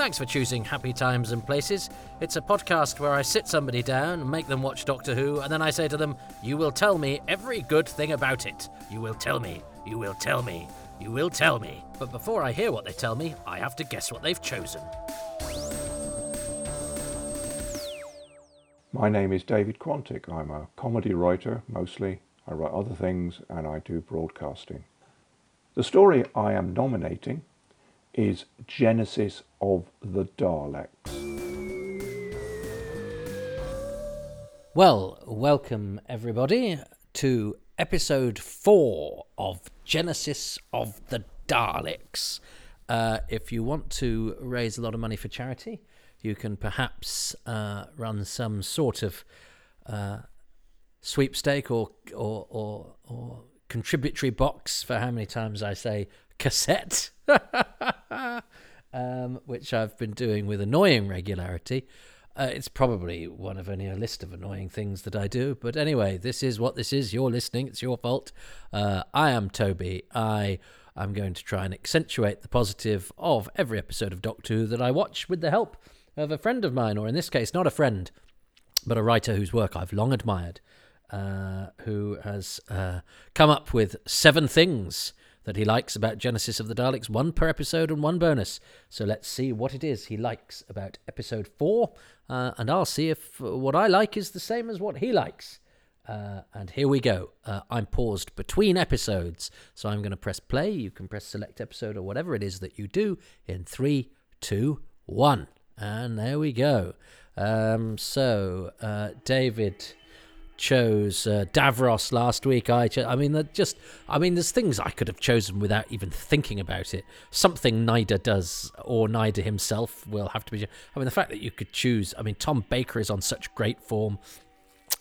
Thanks for choosing Happy Times and Places. It's a podcast where I sit somebody down, make them watch Doctor Who, and then I say to them, You will tell me every good thing about it. You will tell me. You will tell me. You will tell me. But before I hear what they tell me, I have to guess what they've chosen. My name is David Quantick. I'm a comedy writer mostly. I write other things and I do broadcasting. The story I am nominating is Genesis of the Daleks. Well, welcome everybody to episode four of Genesis of the Daleks. Uh, if you want to raise a lot of money for charity, you can perhaps uh, run some sort of uh, sweepstake or, or or or contributory box for how many times I say cassette, um, which I've been doing with annoying regularity. Uh, it's probably one of only a list of annoying things that I do. But anyway, this is what this is. You're listening. It's your fault. Uh, I am Toby. I am going to try and accentuate the positive of every episode of Doctor Who that I watch with the help of a friend of mine, or in this case, not a friend, but a writer whose work I've long admired, uh, who has uh, come up with seven things that he likes about Genesis of the Daleks, one per episode and one bonus. So let's see what it is he likes about episode four, uh, and I'll see if what I like is the same as what he likes. Uh, and here we go. Uh, I'm paused between episodes, so I'm going to press play. You can press select episode or whatever it is that you do in three, two, one. And there we go. Um, so, uh, David chose uh, Davros last week. I, cho- I mean, that just, I mean, there's things I could have chosen without even thinking about it. Something Nyder does or Nyder himself will have to be. I mean, the fact that you could choose. I mean, Tom Baker is on such great form.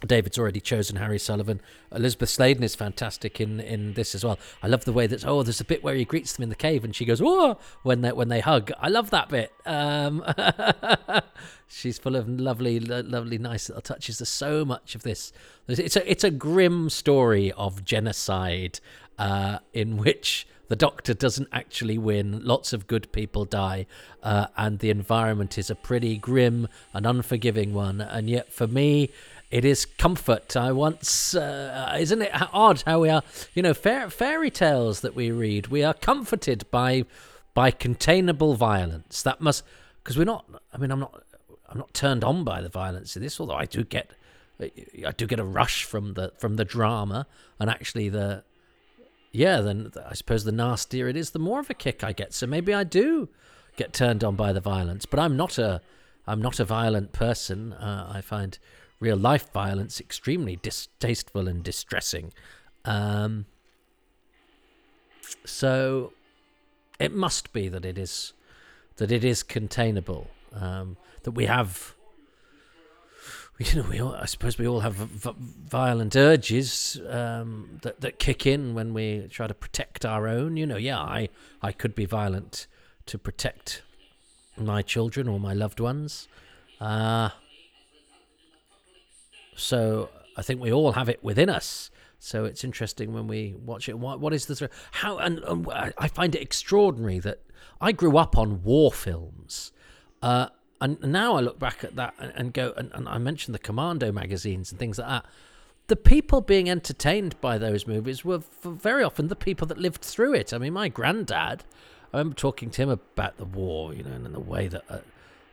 David's already chosen Harry Sullivan. Elizabeth Sladen is fantastic in, in this as well. I love the way that oh, there's a bit where he greets them in the cave and she goes oh when they when they hug. I love that bit. Um, she's full of lovely, lovely, nice little touches. There's so much of this. It's a it's a grim story of genocide uh, in which the doctor doesn't actually win. Lots of good people die, uh, and the environment is a pretty grim and unforgiving one. And yet, for me, it is comfort. I once, uh, isn't it odd how we are, you know, fair, fairy tales that we read, we are comforted by by containable violence. That must, because we're not. I mean, I'm not. I'm not turned on by the violence of this, although I do get, I do get a rush from the from the drama and actually the, yeah. Then I suppose the nastier it is, the more of a kick I get. So maybe I do get turned on by the violence, but I'm not a, I'm not a violent person. Uh, I find real life violence extremely distasteful and distressing. Um, so it must be that it is that it is containable. Um, that we have, you know, we all, I suppose we all have v- violent urges um, that that kick in when we try to protect our own. You know, yeah, I I could be violent to protect my children or my loved ones. Uh, so I think we all have it within us. So it's interesting when we watch it. What, what is the how? And, and, I find it extraordinary that I grew up on war films, uh, and now I look back at that and, and go. And, and, I mentioned the Commando magazines and things like that. The people being entertained by those movies were very often the people that lived through it. I mean, my granddad. I remember talking to him about the war, you know, and the way that. Uh,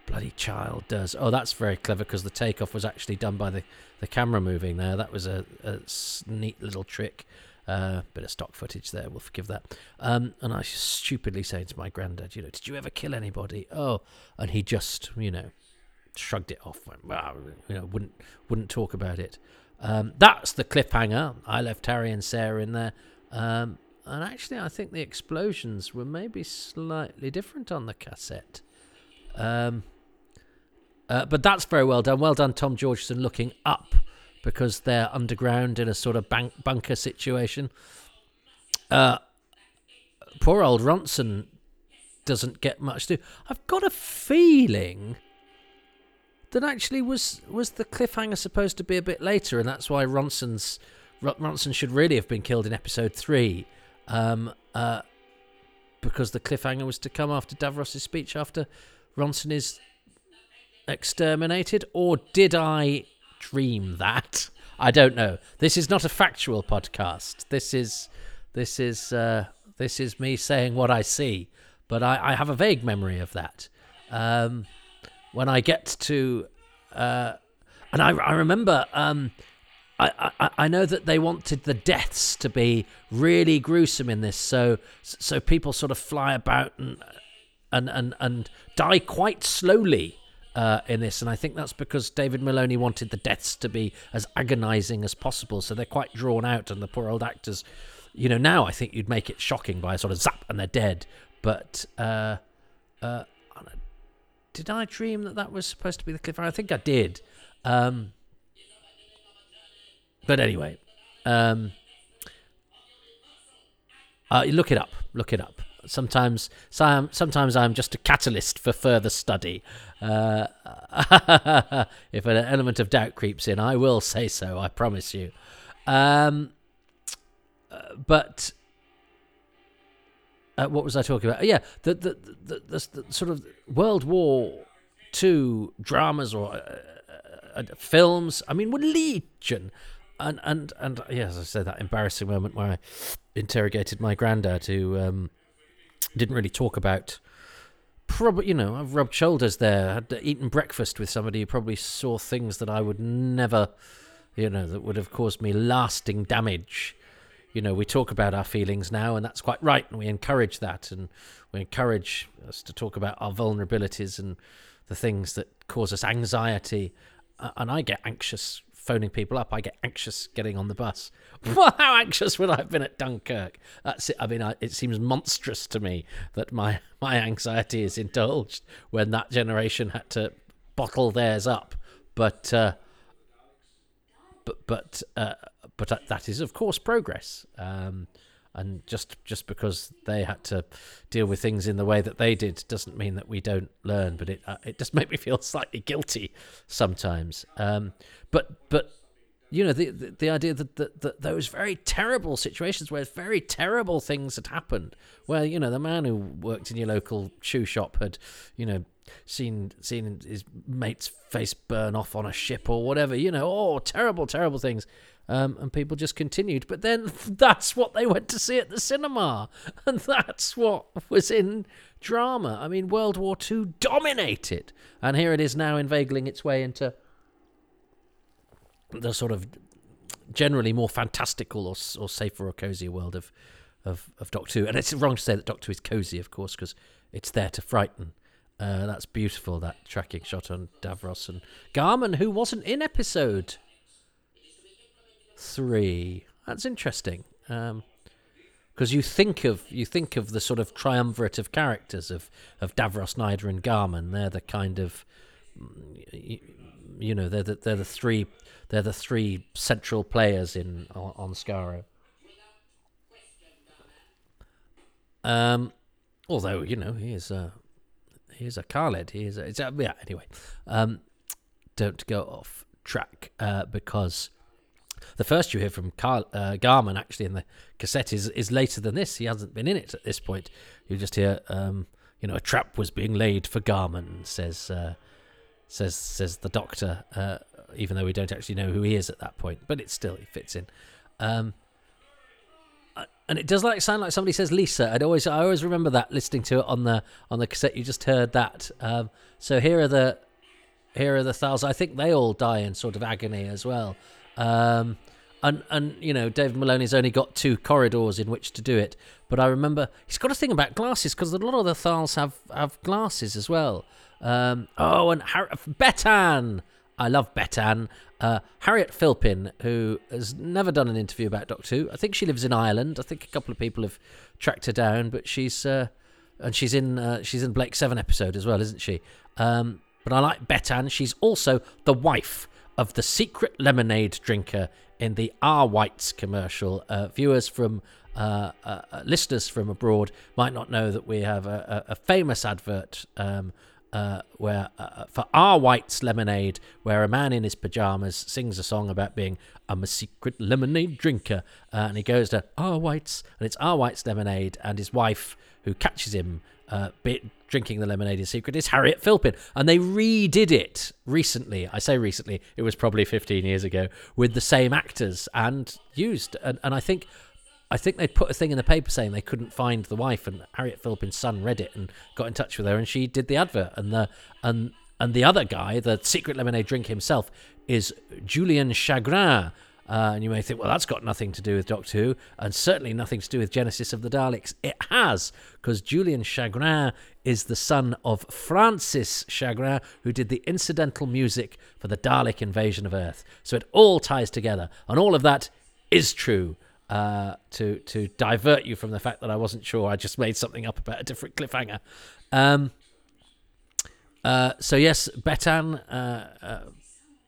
bloody child does. Oh, that's very clever because the takeoff was actually done by the, the camera moving there. That was a, a neat little trick. Uh, bit of stock footage there, we'll forgive that. Um, and I stupidly say to my granddad, you know, did you ever kill anybody? Oh, and he just, you know, shrugged it off. Went, well, you know, wouldn't wouldn't talk about it. Um, that's the cliffhanger. I left Harry and Sarah in there. Um, and actually, I think the explosions were maybe slightly different on the cassette. Um, uh, but that's very well done. Well done, Tom Georgeson, looking up because they're underground in a sort of bank bunker situation. Uh, poor old Ronson doesn't get much to. I've got a feeling that actually was was the cliffhanger supposed to be a bit later, and that's why Ronson's Ronson should really have been killed in episode three, um, uh, because the cliffhanger was to come after Davros's speech after Ronson is exterminated, or did I dream that? I don't know. This is not a factual podcast. This is this is uh, this is me saying what I see, but I, I have a vague memory of that. Um, when I get to, uh, and I, I remember, um, I, I, I know that they wanted the deaths to be really gruesome in this, so so people sort of fly about and and and, and die quite slowly uh, in this, and I think that's because David Maloney wanted the deaths to be as agonising as possible, so they're quite drawn out, and the poor old actors, you know, now I think you'd make it shocking by a sort of zap and they're dead, but uh, uh, did I dream that that was supposed to be the cliffhanger? I think I did, um, but anyway, um, uh, look it up, look it up sometimes sometimes I'm just a catalyst for further study. Uh, if an element of doubt creeps in, I will say so. I promise you. Um, uh, but uh, what was I talking about? Yeah, the the, the, the, the sort of World War Two dramas or uh, uh, uh, films. I mean, were legion. And and and yes, I said that embarrassing moment where I interrogated my granddad, who um, didn't really talk about. Probably, you know, I've rubbed shoulders there. Had eaten breakfast with somebody who probably saw things that I would never, you know, that would have caused me lasting damage. You know, we talk about our feelings now, and that's quite right, and we encourage that, and we encourage us to talk about our vulnerabilities and the things that cause us anxiety. And I get anxious phoning people up. I get anxious getting on the bus. Well, how anxious would I have been at Dunkirk? That's it. I mean, I, it seems monstrous to me that my my anxiety is indulged when that generation had to bottle theirs up. But uh, but but uh, but that is of course progress. Um, and just just because they had to deal with things in the way that they did doesn't mean that we don't learn. But it uh, it just made me feel slightly guilty sometimes. Um, but but you know the, the, the idea that, that, that those very terrible situations where very terrible things had happened, where you know the man who worked in your local shoe shop had you know seen seen his mate's face burn off on a ship or whatever, you know, oh terrible terrible things um, and people just continued. But then that's what they went to see at the cinema, and that's what was in drama. I mean, World War II dominated, and here it is now inveigling its way into the sort of generally more fantastical or, or safer or cozier world of, of, of Doctor Who. And it's wrong to say that Doctor Who is cozy, of course, because it's there to frighten. Uh, that's beautiful, that tracking shot on Davros and Garman, who wasn't in episode three. That's interesting. Um, because you think of you think of the sort of triumvirate of characters of of Davros, Nyder, and Garman. They're the kind of you, know they're the, they're the three they're the three central players in on, on Skaro. Um, although you know he is a he is a Kaled. He is a, a yeah. Anyway, um, don't go off track uh, because the first you hear from Carl, uh, Garman actually in the cassette is, is later than this. He hasn't been in it at this point. You just hear, um, you know, a trap was being laid for Garman, says uh, says says the doctor, uh, even though we don't actually know who he is at that point. But it still it fits in. Um, uh, and it does like sound like somebody says Lisa. I'd always I always remember that listening to it on the on the cassette. You just heard that. Um, so here are the here are the Thals. I think they all die in sort of agony as well. Um, and and you know David Maloney's only got two corridors in which to do it. But I remember he's got a thing about glasses because a lot of the Thals have have glasses as well. Um, oh, and Har- Bettan. I love Bettan. Uh, Harriet Philpin, who has never done an interview about Doctor Who. I think she lives in Ireland. I think a couple of people have tracked her down, but she's uh, and she's in uh, she's in Blake Seven episode as well, isn't she? Um, but I like Bettan. She's also the wife of the secret lemonade drinker in the R Whites commercial. Uh, viewers from uh, uh, uh, listeners from abroad might not know that we have a, a, a famous advert um, uh, where uh, for R White's Lemonade, where a man in his pajamas sings a song about being I'm a secret lemonade drinker, and he goes to R White's, and it's R White's Lemonade, and his wife who catches him uh, bit, drinking the lemonade in secret is Harriet Philpin, and they redid it recently. I say recently; it was probably 15 years ago with the same actors and used, and, and I think I think they put a thing in the paper saying they couldn't find the wife, and Harriet Philpin's son read it and got in touch with her, and she did the advert. And the and and the other guy, the secret lemonade drink himself, is Julian Chagrin. Uh, and you may think, well, that's got nothing to do with Doctor Who, and certainly nothing to do with Genesis of the Daleks. It has, because Julian Chagrin is the son of Francis Chagrin, who did the incidental music for the Dalek invasion of Earth. So it all ties together, and all of that is true uh, to to divert you from the fact that I wasn't sure. I just made something up about a different cliffhanger. Um, uh, so yes, Bettan uh, uh,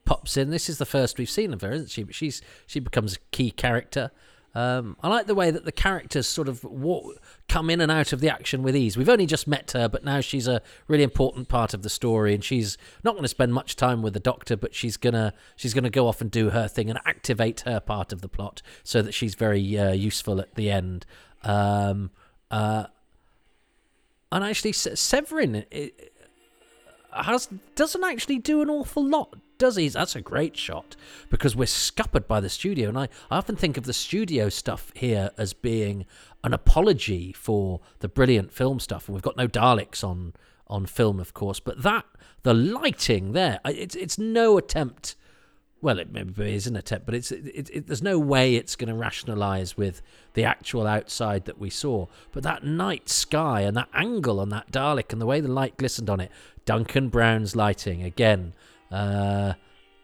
pops in. This is the first we've seen of her, isn't she? But she's she becomes a key character. Um, I like the way that the characters sort of walk, come in and out of the action with ease. We've only just met her, but now she's a really important part of the story, and she's not going to spend much time with the Doctor, but she's gonna she's gonna go off and do her thing and activate her part of the plot, so that she's very uh, useful at the end. Um, uh, and actually, Sevrin it, has doesn't actually do an awful lot does he? That's a great shot because we're scuppered by the studio. And I, I often think of the studio stuff here as being an apology for the brilliant film stuff. And we've got no Daleks on on film, of course, but that the lighting there, it's it's no attempt. Well, it maybe is an attempt, but it's it, it, there's no way it's going to rationalize with the actual outside that we saw. But that night sky and that angle on that Dalek and the way the light glistened on it, Duncan Brown's lighting again uh,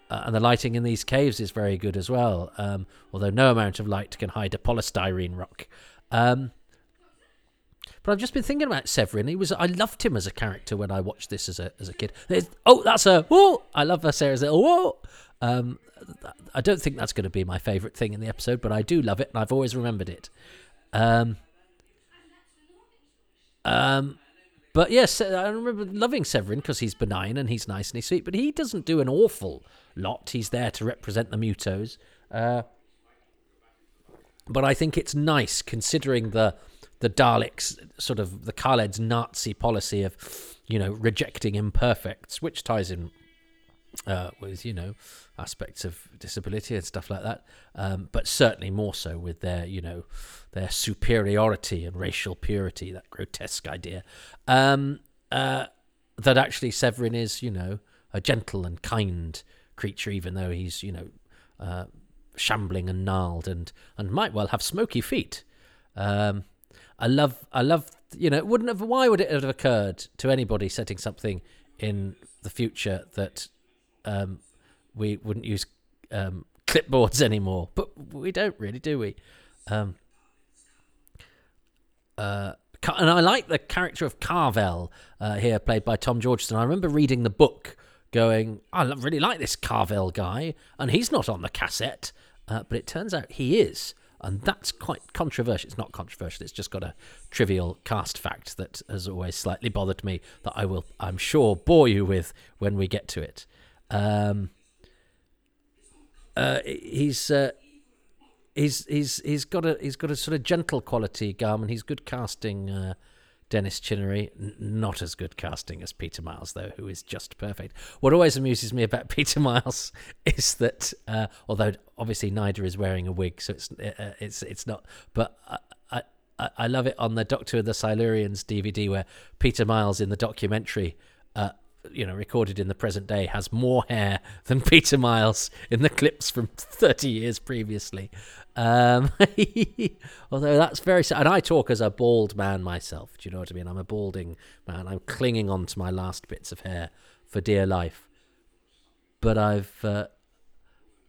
uh, and the lighting in these caves is very good as well, um, although no amount of light can hide a polystyrene rock. Um, but I've just been thinking about Sevrin. He was I loved him as a character when I watched this as a as a kid. There's, oh, that's a whoa! I love Sarah's little whoa. Um, I don't think that's going to be my favourite thing in the episode, but I do love it, and I've always remembered it. Um, um, but yes, I remember loving Sevrin because he's benign and he's nice and he's sweet, but he doesn't do an awful lot. He's there to represent the Mutos. Uh, but I think it's nice considering the the Daleks sort of the Kaled's Nazi policy of, you know, rejecting imperfects, which ties in uh, with you know aspects of disability and stuff like that, um, but certainly more so with their you know their superiority and racial purity, that grotesque idea. Um, uh, that actually Sevrin is you know a gentle and kind creature, even though he's you know uh, shambling and gnarled and and might well have smoky feet. Um, I love I love you know wouldn't have why would it have occurred to anybody setting something in the future that um, we wouldn't use um, clipboards anymore. But we don't really, do we? Um, uh, and I like the character of Kavell uh, here, played by Tom Georgeson. I remember reading the book, going, I really like this Kavell guy, and he's not on the cassette. Uh, but it turns out he is, and that's quite controversial. It's not controversial. It's just got a trivial cast fact that has always slightly bothered me that I will, I'm sure, bore you with when we get to it. Um, uh, he's uh, he's he's he's got a he's got a sort of gentle quality, Garman. He's good casting. Uh, Dennis Chinnery, N- not as good casting as Peter Miles, though, who is just perfect. What always amuses me about Peter Miles is that, uh, although obviously neither is wearing a wig, so it's uh, it's it's not. But I, I I love it on the Doctor of the Silurians DVD where Peter Miles in the documentary uh, you know, recorded in the present day, has more hair than Peter Miles in the clips from 30 years previously. Um, although that's very sad. And I talk as a bald man myself. Do you know what I mean? I'm a balding man. I'm clinging on to my last bits of hair for dear life. But I've. Uh,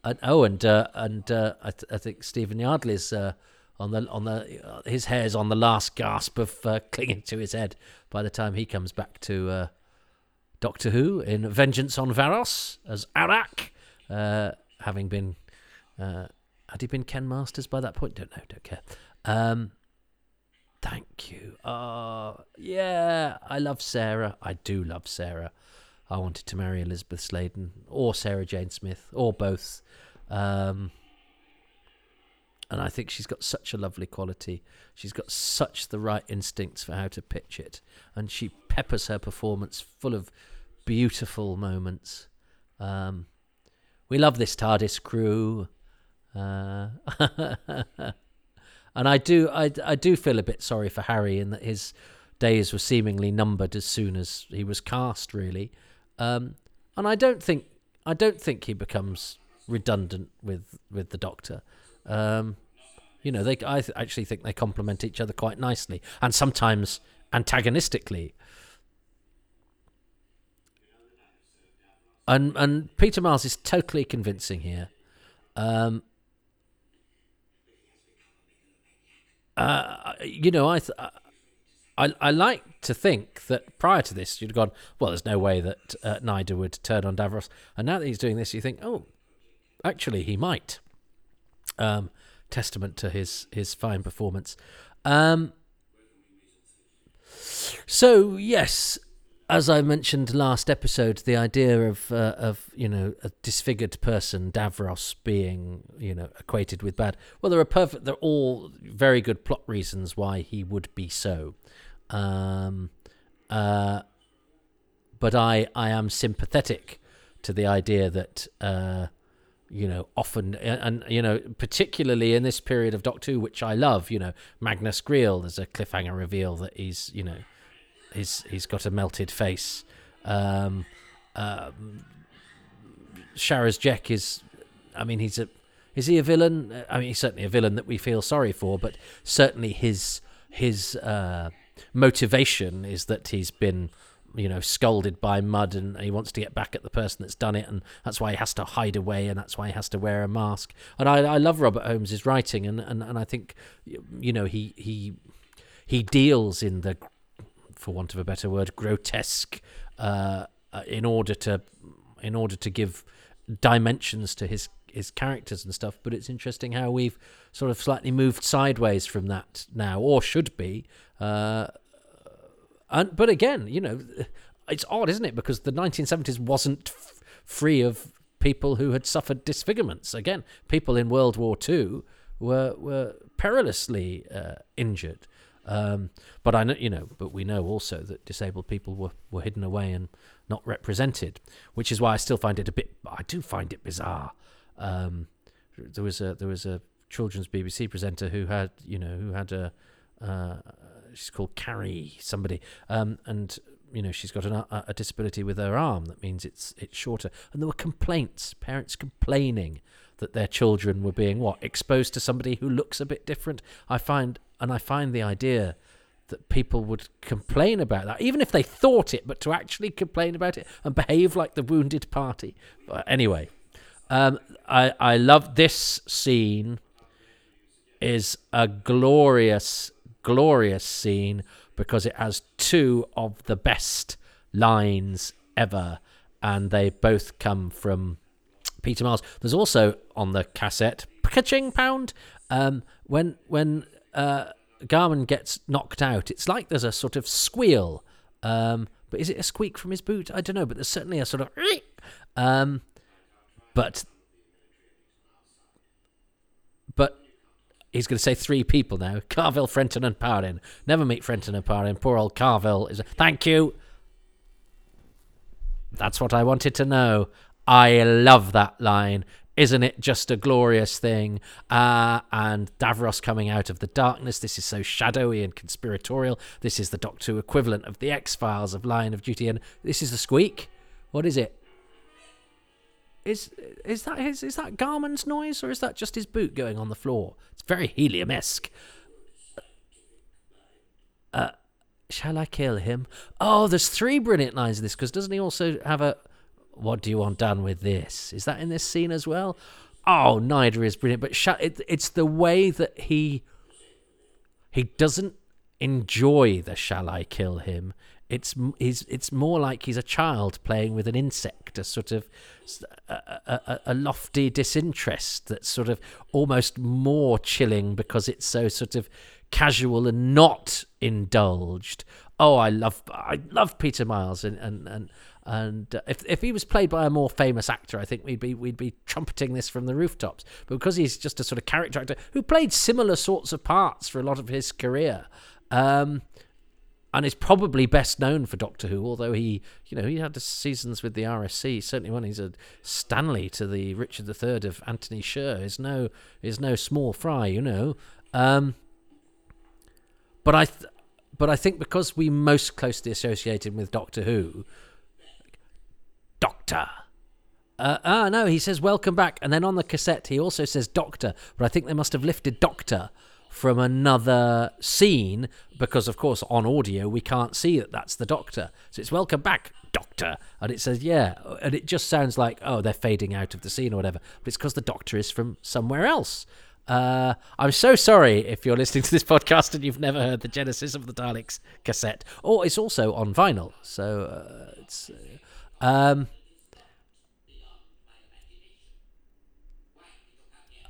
and, oh, and uh, and uh, I, th- I, think Stephen Yardley's uh, on the on the uh, his hair's on the last gasp of uh, clinging to his head by the time he comes back to Doctor Who in Vengeance on Varos as Arak, uh, having been. Uh, had he been Ken Masters by that point? Don't know, don't care. Um, thank you. uh, yeah, I love Sarah. I do love Sarah. I wanted to marry Elizabeth Sladen or Sarah Jane Smith or both. Um, and I think she's got such a lovely quality. She's got such the right instincts for how to pitch it, and she peppers her performance full of beautiful moments. Um, we love this TARDIS crew, uh, and I do, I, I do feel a bit sorry for Harry in that his days were seemingly numbered as soon as he was cast, really. Um, and I don't think, I don't think he becomes redundant with with the Doctor. Um, you know, they I th- actually think they complement each other quite nicely, and sometimes antagonistically. And and Peter Miles is totally convincing here. Um, uh, you know, I, th- I I like to think that prior to this, you'd gone, well, there's no way that uh, Nyder would turn on Davros, and now that he's doing this, you think, oh, actually, he might. Um, testament to his his fine performance. Um, so yes, as I mentioned last episode, the idea of uh, of you know a disfigured person, Davros, being you know equated with bad. Well, there are perfect. They're all very good plot reasons why he would be so. Um, uh, but I I am sympathetic to the idea that uh, you know, often, and, you know, particularly in this period of Doctor Who, which I love, you know, Magnus Greel, there's a cliffhanger reveal that he's, you know, he's he's got a melted face. Um, um, Sharaz Jek is, I mean, he's a, is he a villain? I mean, he's certainly a villain that we feel sorry for, but certainly his his uh, motivation is that he's been you know, scolded by mud and he wants to get back at the person that's done it. And that's why he has to hide away and that's why he has to wear a mask. And I, I love Robert Holmes's writing. And, and, and I think, you know, he, he, he deals in the, for want of a better word, grotesque, uh in order to, in order to give dimensions to his his characters and stuff, but it's interesting how we've sort of slightly moved sideways from that now, or should be, uh, and but again, you know, it's odd, isn't it? Because the 1970s wasn't f- free of people who had suffered disfigurements. Again, people in World War II were were perilously uh, injured. Um, but I know, you know, but we know also that disabled people were, were hidden away and not represented, which is why I still find it a bit. I do find it bizarre. Um, there was a there was a children's BBC presenter who had you know who had a uh, she's called Carrie somebody, um, and you know she's got an, a, a disability with her arm that means it's it's shorter. And there were complaints, parents complaining that their children were being what exposed to somebody who looks a bit different. I find, and I find the idea that people would complain about that, even if they thought it, but to actually complain about it and behave like the wounded party. But anyway, um, I I love this scene. Is a glorious glorious scene because it has two of the best lines ever, and they both come from Peter Miles. There's also on the cassette Paching Pound um, when when uh, Garman gets knocked out. It's like there's a sort of squeal. Um, but is it a squeak from his boot? I don't know, but there's certainly a sort of. Um, but he's going to say three people now Carville, Frenton, and Parin. Never meet Frenton and Parin. Poor old Carville is. A, Thank you. That's what I wanted to know. I love that line. Isn't it just a glorious thing? Uh, and Davros coming out of the darkness. This is so shadowy and conspiratorial. This is the Doctor equivalent of the X Files of Line of Duty. And this is the squeak. What is it? Is is that his? Is that Garman's noise, or is that just his boot going on the floor? It's very helium-esque. Uh, shall I kill him? Oh, there's three brilliant lines in this because doesn't he also have a? What do you want done with this? Is that in this scene as well? Oh, Nyder is brilliant, but sh- it, it's the way that he he doesn't enjoy the "shall I kill him." It's he's it's more like he's a child playing with an insect, a sort of a, a, a, lofty disinterest that's sort of almost more chilling because it's so sort of casual and not indulged. Oh, I love I love Peter Miles and and and and uh, if if he was played by a more famous actor, I think we'd be we'd be trumpeting this from the rooftops. But because he's just a sort of character actor who played similar sorts of parts for a lot of his career, um, and is probably best known for Doctor Who. Although he, you know, he had seasons with the RSC. Certainly, when he's a Stanley to the Richard III of Antony Sher is no is no small fry, you know. Um, but I, th- but I think because we most closely associated with Doctor Who, Doctor. Uh, ah, no, he says welcome back, and then on the cassette he also says Doctor, but I think they must have lifted Doctor from another scene because, of course, on audio we can't see that that's the Doctor. So it's welcome back, Doctor, and it says yeah, and it just sounds like oh they're fading out of the scene or whatever, but it's because the Doctor is from somewhere else. Uh, I'm so sorry if you're listening to this podcast and you've never heard the Genesis of the Daleks cassette, or it's also on vinyl. So uh, it's. Um,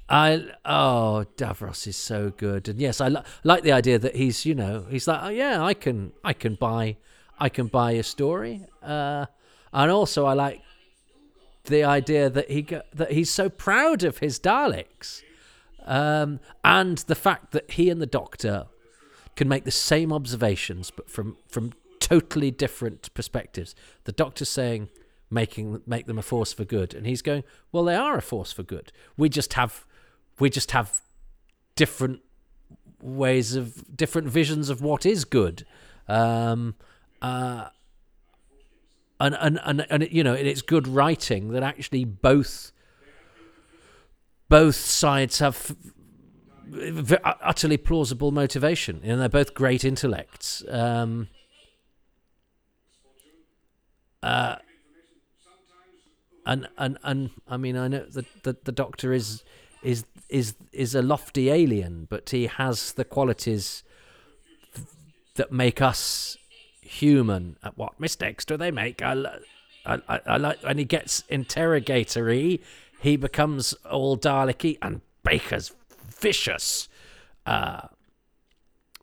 I oh Davros is so good, and yes, I li- like the idea that he's you know he's like oh yeah I can I can buy I can buy a story, uh, and also I like the idea that he go- that he's so proud of his Daleks, um, and the fact that he and the Doctor can make the same observations but from from totally different perspectives. The Doctor's saying making make them a force for good, and he's going well they are a force for good. We just have we just have different ways of different visions of what is good. Um uh and and and, and you know it's good writing that actually both both sides have utterly plausible motivation. And they're both great intellects. Um uh and and and I mean I know that the, the doctor is is is is a lofty alien, but he has the qualities that make us human. What mistakes do they make? I, I, I, I like when he gets interrogatory, he becomes all Daleki, and Baker's vicious uh,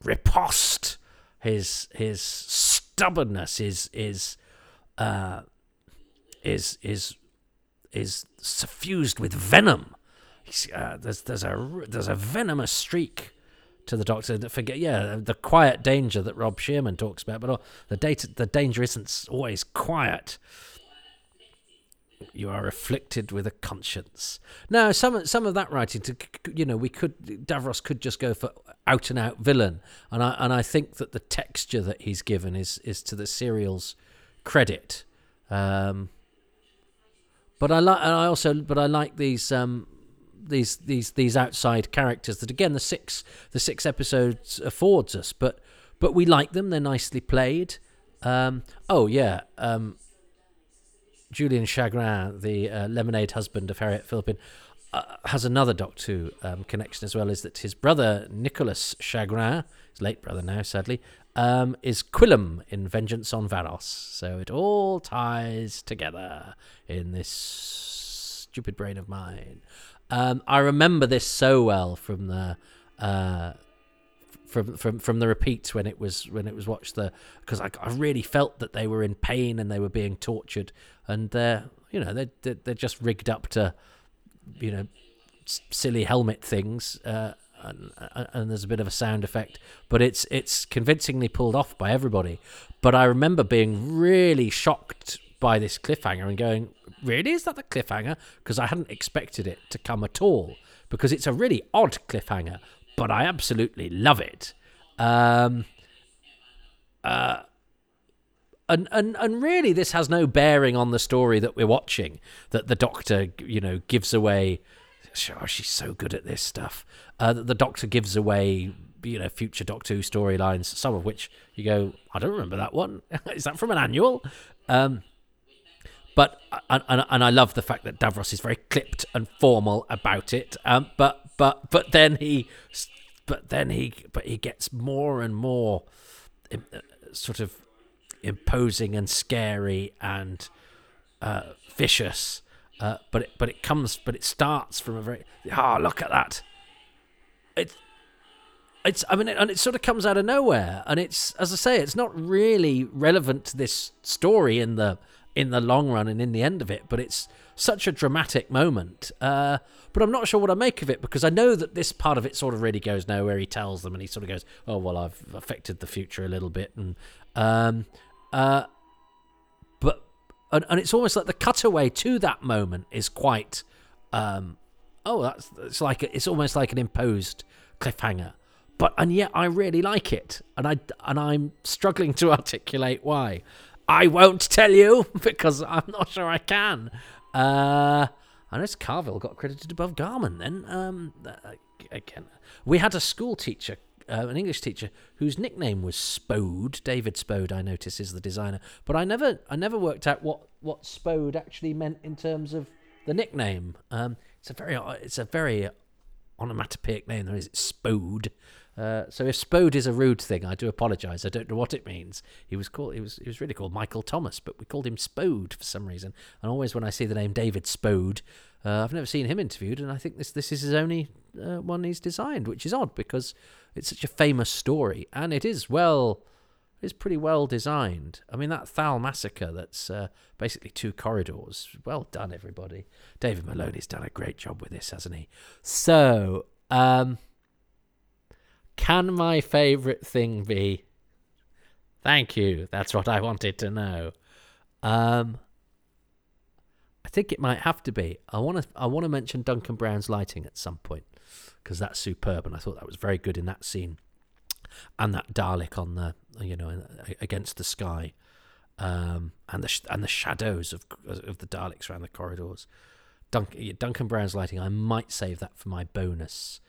riposte, his his stubbornness is is uh, is is is suffused with venom uh, there's there's a there's a venomous streak to the Doctor. that Forget, yeah, the quiet danger that Rob Shearman talks about, but uh, the data, the danger isn't always quiet. You are afflicted with a conscience. Now, some some of that writing, to you know, we could Davros could just go for out and out villain, and I and I think that the texture that he's given is is to the serial's credit. Um, but I like, I also, but I like these um, these these these outside characters that again the six the six episodes affords us, but but we like them. They're nicely played. Um, oh yeah, um, Julian Chagrin, the uh, lemonade husband of Harriet Philpin, uh, has another Doctor um, connection as well. Is that his brother Nicholas Chagrin, his late brother now, sadly, um, is Quillam in Vengeance on Varos. So it all ties together in this stupid brain of mine. Um, I remember this so well from the uh, from from from the repeats when it was when it was watched the because I, I really felt that they were in pain and they were being tortured and they're you know they they're, just rigged up to you know silly helmet things uh, and, and, there's a bit of a sound effect, but it's it's convincingly pulled off by everybody. But I remember being really shocked by this cliffhanger and going, really? Is that the cliffhanger? Because I hadn't expected it to come at all. Because it's a really odd cliffhanger, but I absolutely love it. Um, uh, and, and and really, this has no bearing on the story that we're watching. That the Doctor, you know, gives away. Oh, she's so good at this stuff. Uh, that the Doctor gives away, you know, future Doctor Who storylines. Some of which you go, I don't remember that one. Is that from an annual? Um, but and, and I love the fact that Davros is very clipped and formal about it. Um, but but but then he, but then he but he gets more and more, uh, sort of, imposing and scary and uh, vicious. Uh, but it, but it comes but it starts from a very ah oh, look at that. It it's I mean, and it sort of comes out of nowhere, and it's as I say, it's not really relevant to this story in the in the long run and in the end of it, but it's such a dramatic moment. Uh, but I'm not sure what I make of it because I know that this part of it sort of really goes nowhere. He tells them, and he sort of goes, "Oh well, I've affected the future a little bit," and um, uh, but and, and it's almost like the cutaway to that moment is quite. Um, oh, that's it's like it's almost like an imposed cliffhanger but and yet I really like it, and I and I'm struggling to articulate why. I won't tell you because I'm not sure I can. Uh, I noticed Carville got credited above Garman. Then um, again, we had a school teacher, uh, an English teacher, whose nickname was Spode. David Spode, I notice, is the designer, but I never, I never worked out what what Spode actually meant in terms of the nickname. Um, it's a very, it's a very onomatopoeic name. There is Spode. Uh, so if Spode is a rude thing, I do apologise. I don't know what it means. He was called. He was. He was really called Michael Thomas, but we called him Spode for some reason. And always when I see the name David Spode, uh, I've never seen him interviewed, and I think this this is his only uh, one he's designed, which is odd because it's such a famous story, and it is well. It's pretty well designed. I mean, that Thal massacre that's uh, basically two corridors. Well done, everybody. David Maloney's done a great job with this, hasn't he? So, um, can my favourite thing be? Thank you. That's what I wanted to know. Um, I think it might have to be. I want to. I want to mention Duncan Brown's lighting at some point because that's superb, and I thought that was very good in that scene, and that Dalek on the you know against the sky, um, and the and the shadows of of the Daleks around the corridors. Duncan, Duncan Brown's lighting. I might save that for my bonus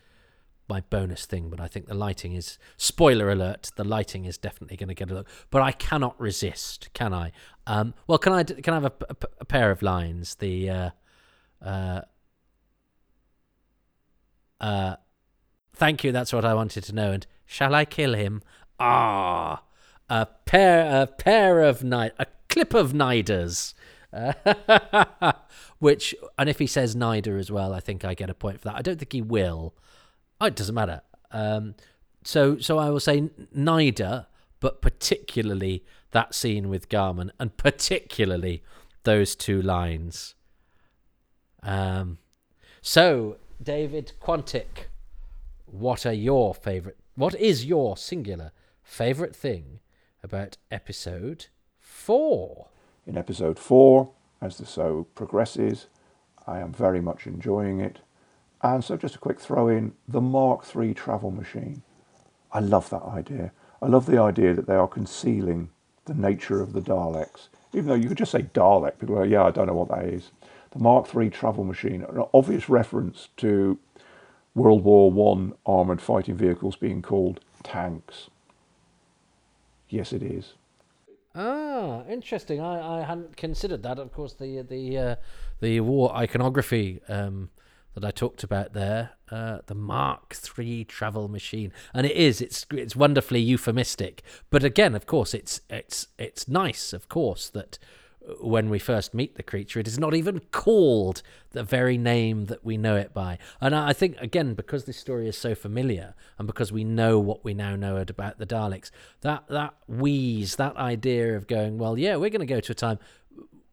my bonus thing, but I think the lighting is spoiler alert. The lighting is definitely going to get a look, but I cannot resist, can I? Um, well, can I can I have a, a, a pair of lines? The uh, uh, uh, thank you. That's what I wanted to know. And shall I kill him? Ah, a pair a pair of night a clip of Nyders. which and if he says Nyder as well, I think I get a point for that. I don't think he will. Oh, it doesn't matter. Um, so, so I will say Nyder, but particularly that scene with Garman, and particularly those two lines. Um, so, David Quantick, what are your favorite? What is your singular favorite thing about episode four? In episode four, as the show progresses, I am very much enjoying it. And so just a quick throw in, the Mark III travel machine. I love that idea. I love the idea that they are concealing the nature of the Daleks. Even though you could just say Dalek, people go, yeah, I don't know what that is. The Mark III travel machine, an obvious reference to World War One armoured fighting vehicles being called tanks. Yes, it is. Ah, interesting. I, I hadn't considered that. Of course, the the uh, the war iconography um, that I talked about there, uh, the Mark III travel machine, and it is it's it's wonderfully euphemistic. But again, of course, it's it's it's nice, of course, that uh, when we first meet the creature, it is not even called the very name that we know it by. And I think again, because this story is so familiar, and because we know what we now know about the Daleks, that that wheeze, that idea of going, well, yeah, we're going to go to a time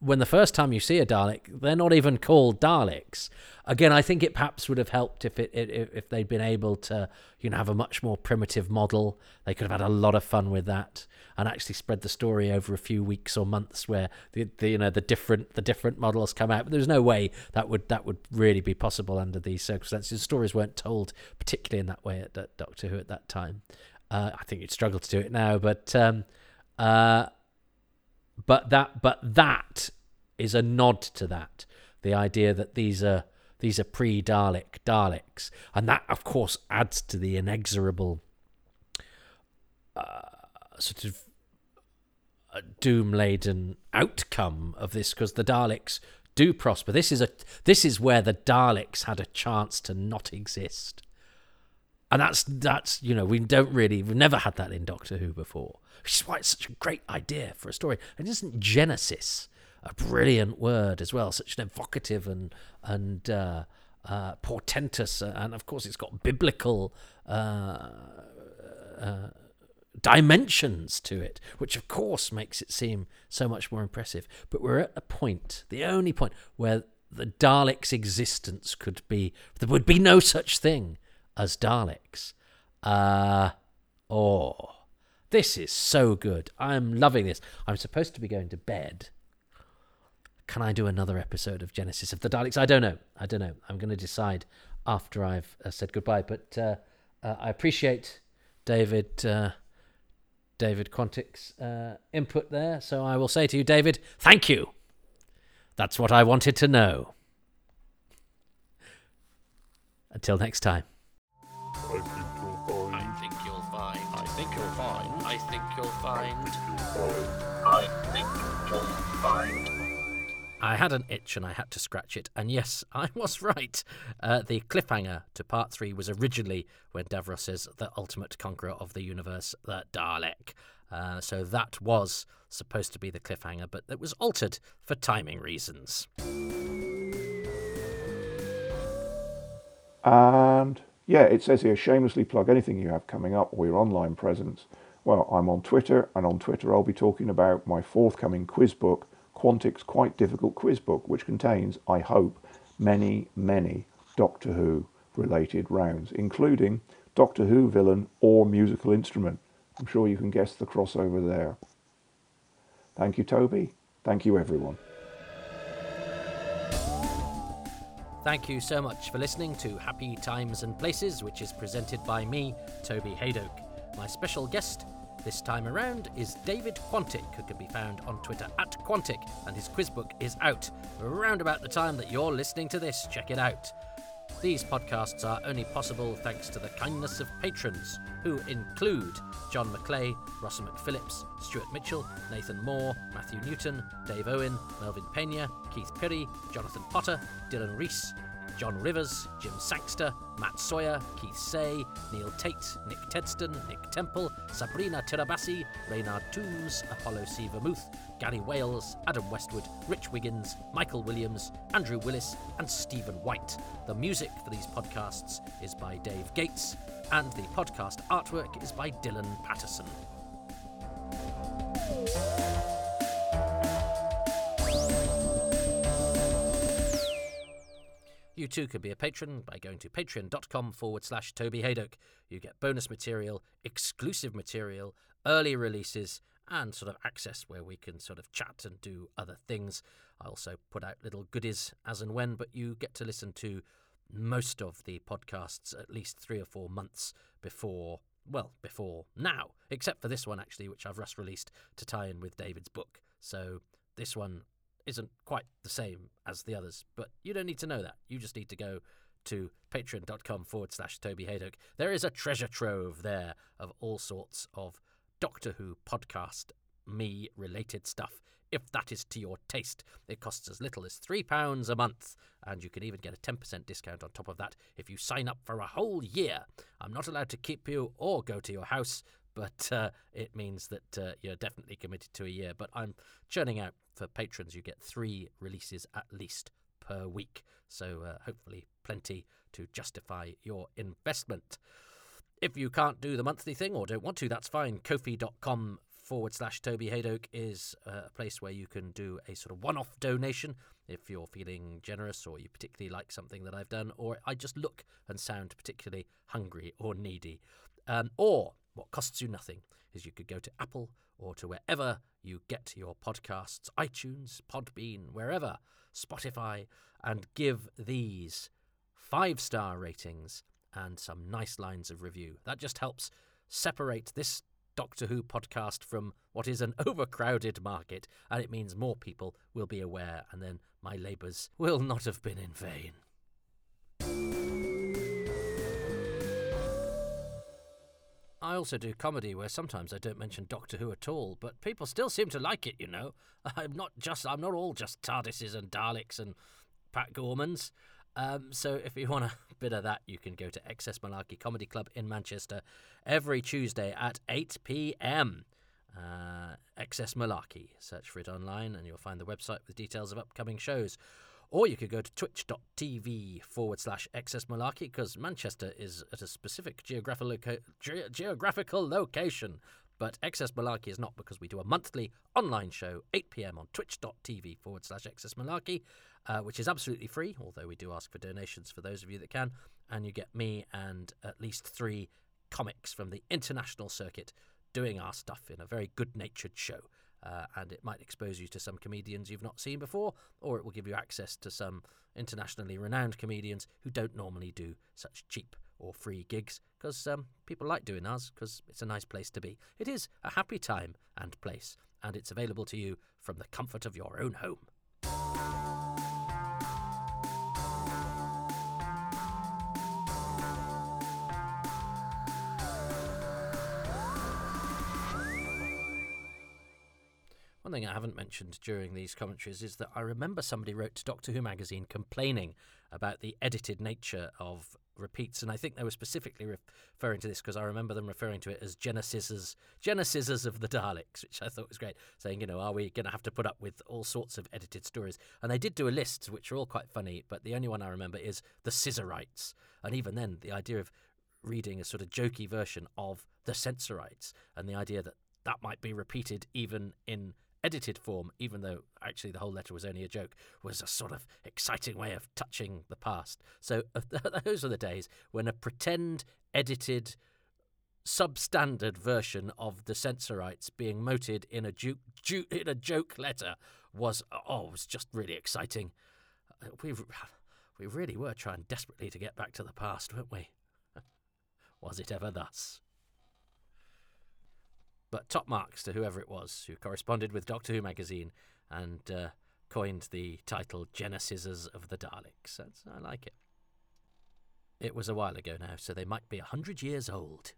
when the first time you see a Dalek, they're not even called Daleks. Again, I think it perhaps would have helped if it, if, they'd been able to, you know, have a much more primitive model. They could have had a lot of fun with that and actually spread the story over a few weeks or months where the, the you know the different the different models come out. But there's no way that would that would really be possible under these circumstances. Stories weren't told particularly in that way at, at Doctor Who at that time. Uh, I think you'd struggle to do it now, but. Um, uh, but that but that is a nod to that. The idea that these are these are pre-Dalek Daleks, and that of course adds to the inexorable uh, sort of uh, doom-laden outcome of this, because the Daleks do prosper. This is a this is where the Daleks had a chance to not exist, and that's that's you know we don't really we've never had that in Doctor Who before which is why it's such a great idea for a story. And isn't Genesis a brilliant word as well? Such an evocative and and uh, uh, portentous, uh, and of course it's got biblical uh, uh, dimensions to it, which of course makes it seem so much more impressive. But we're at a point, the only point, where the Daleks' existence could be, there would be no such thing as Daleks. Uh, oh, this is so good. I'm loving this. I'm supposed to be going to bed. Can I do another episode of Genesis of the Daleks? I don't know. I don't know. I'm going to decide after I've uh, said goodbye. But uh, uh, I appreciate David uh, David Quantick's uh, input there. So I will say to you, David, thank you. That's what I wanted to know. Until next time. You'll find. I think you'll find. I had an itch and I had to scratch it, and yes, I was right. Uh, the cliffhanger to part three was originally when Davros says the ultimate conqueror of the universe, the Dalek. Uh, so that was supposed to be the cliffhanger, but it was altered for timing reasons. And yeah, it says here shamelessly plug anything you have coming up or your online presence. Well, I'm on Twitter, and on Twitter I'll be talking about my forthcoming quiz book, Quantick's Quite Difficult Quiz Book, which contains, I hope, many, many Doctor Who related rounds, including Doctor Who villain or musical instrument. I'm sure you can guess the crossover there. Thank you, Toby. Thank you, everyone. Thank you so much for listening to Happy Times and Places, which is presented by me, Toby Hadoke. My special guest this time around is David Quantick, who can be found on Twitter at Quantick, and his quiz book is out around about the time that you're listening to this. Check it out. These podcasts are only possible thanks to the kindness of patrons, who include John McClay, Rossa McPhillips, Stuart Mitchell, Nathan Moore, Matthew Newton, Dave Owen, Melvin Pena, Keith Pirry, Jonathan Potter, Dylan Reese, John Rivers, Jim Sangster, Matt Sawyer, Keith Say, Neil Tate, Nick Tedston, Nick Temple, Sabrina Tirabassi, Reynard Toombs, Apollo C. Vermouth, Gary Wales, Adam Westwood, Rich Wiggins, Michael Williams, Andrew Willis, and Stephen White. The music for these podcasts is by Dave Gates, and the podcast artwork is by Dylan Patterson. You too can be a patron by going to patreon.com forward slash Toby Hadoke. You get bonus material, exclusive material, early releases, and sort of access where we can sort of chat and do other things. I also put out little goodies as and when, but you get to listen to most of the podcasts at least three or four months before, well, before now, except for this one actually, which I've just released to tie in with David's book. So this one isn't quite the same as the others, but you don't need to know that. You just need to go to patreon.com forward slash Toby Hadoke. There is a treasure trove there of all sorts of Doctor Who podcast me related stuff. If that is to your taste, it costs as little as £3 a month, and you can even get a 10% discount on top of that if you sign up for a whole year. I'm not allowed to keep you or go to your house, but uh, it means that uh, you're definitely committed to a year. But I'm churning out for patrons, you get three releases at least per week. So uh, hopefully, plenty to justify your investment. If you can't do the monthly thing or don't want to, that's fine. Ko-fi.com forward slash Toby Hadoke is uh, a place where you can do a sort of one off donation if you're feeling generous or you particularly like something that I've done, or I just look and sound particularly hungry or needy. Um, or what costs you nothing is you could go to Apple or to wherever you get your podcasts, iTunes, Podbean, wherever, Spotify, and give these five star ratings and some nice lines of review. That just helps separate this Doctor Who podcast from what is an overcrowded market, and it means more people will be aware, and then my labours will not have been in vain. I also do comedy where sometimes I don't mention Doctor Who at all, but people still seem to like it, you know. I'm not just I'm not all just TARDISes and Daleks and Pat Gormans. Um, so if you want a bit of that, you can go to XS Malarkey Comedy Club in Manchester every Tuesday at 8 p.m. Uh, XS Malarkey. Search for it online and you'll find the website with details of upcoming shows. Or you could go to twitch.tv forward slash xsmalarkey because Manchester is at a specific geographical, loca- ge- geographical location. But XS Malarkey is not because we do a monthly online show, 8 pm on twitch.tv forward slash XS Malarkey, uh, which is absolutely free, although we do ask for donations for those of you that can. And you get me and at least three comics from the international circuit doing our stuff in a very good natured show. Uh, and it might expose you to some comedians you've not seen before, or it will give you access to some internationally renowned comedians who don't normally do such cheap or free gigs because um, people like doing ours because it's a nice place to be. It is a happy time and place, and it's available to you from the comfort of your own home. One thing I haven't mentioned during these commentaries is that I remember somebody wrote to Doctor Who magazine complaining about the edited nature of repeats, and I think they were specifically referring to this because I remember them referring to it as Genesises, Genesises of the Daleks, which I thought was great, saying, you know, are we going to have to put up with all sorts of edited stories? And they did do a list, which are all quite funny, but the only one I remember is the Scissorites, and even then, the idea of reading a sort of jokey version of the Sensorites and the idea that that might be repeated even in edited form, even though actually the whole letter was only a joke, was a sort of exciting way of touching the past. So those are the days when a pretend edited substandard version of the Sensorites being moted in a ju- ju- in a joke letter was oh was just really exciting. We we really were trying desperately to get back to the past, weren't we? was it ever thus? But top marks to whoever it was who corresponded with Doctor Who magazine and uh, coined the title Genesises of the Daleks. That's, I like it. It was a while ago now, so they might be a hundred years old.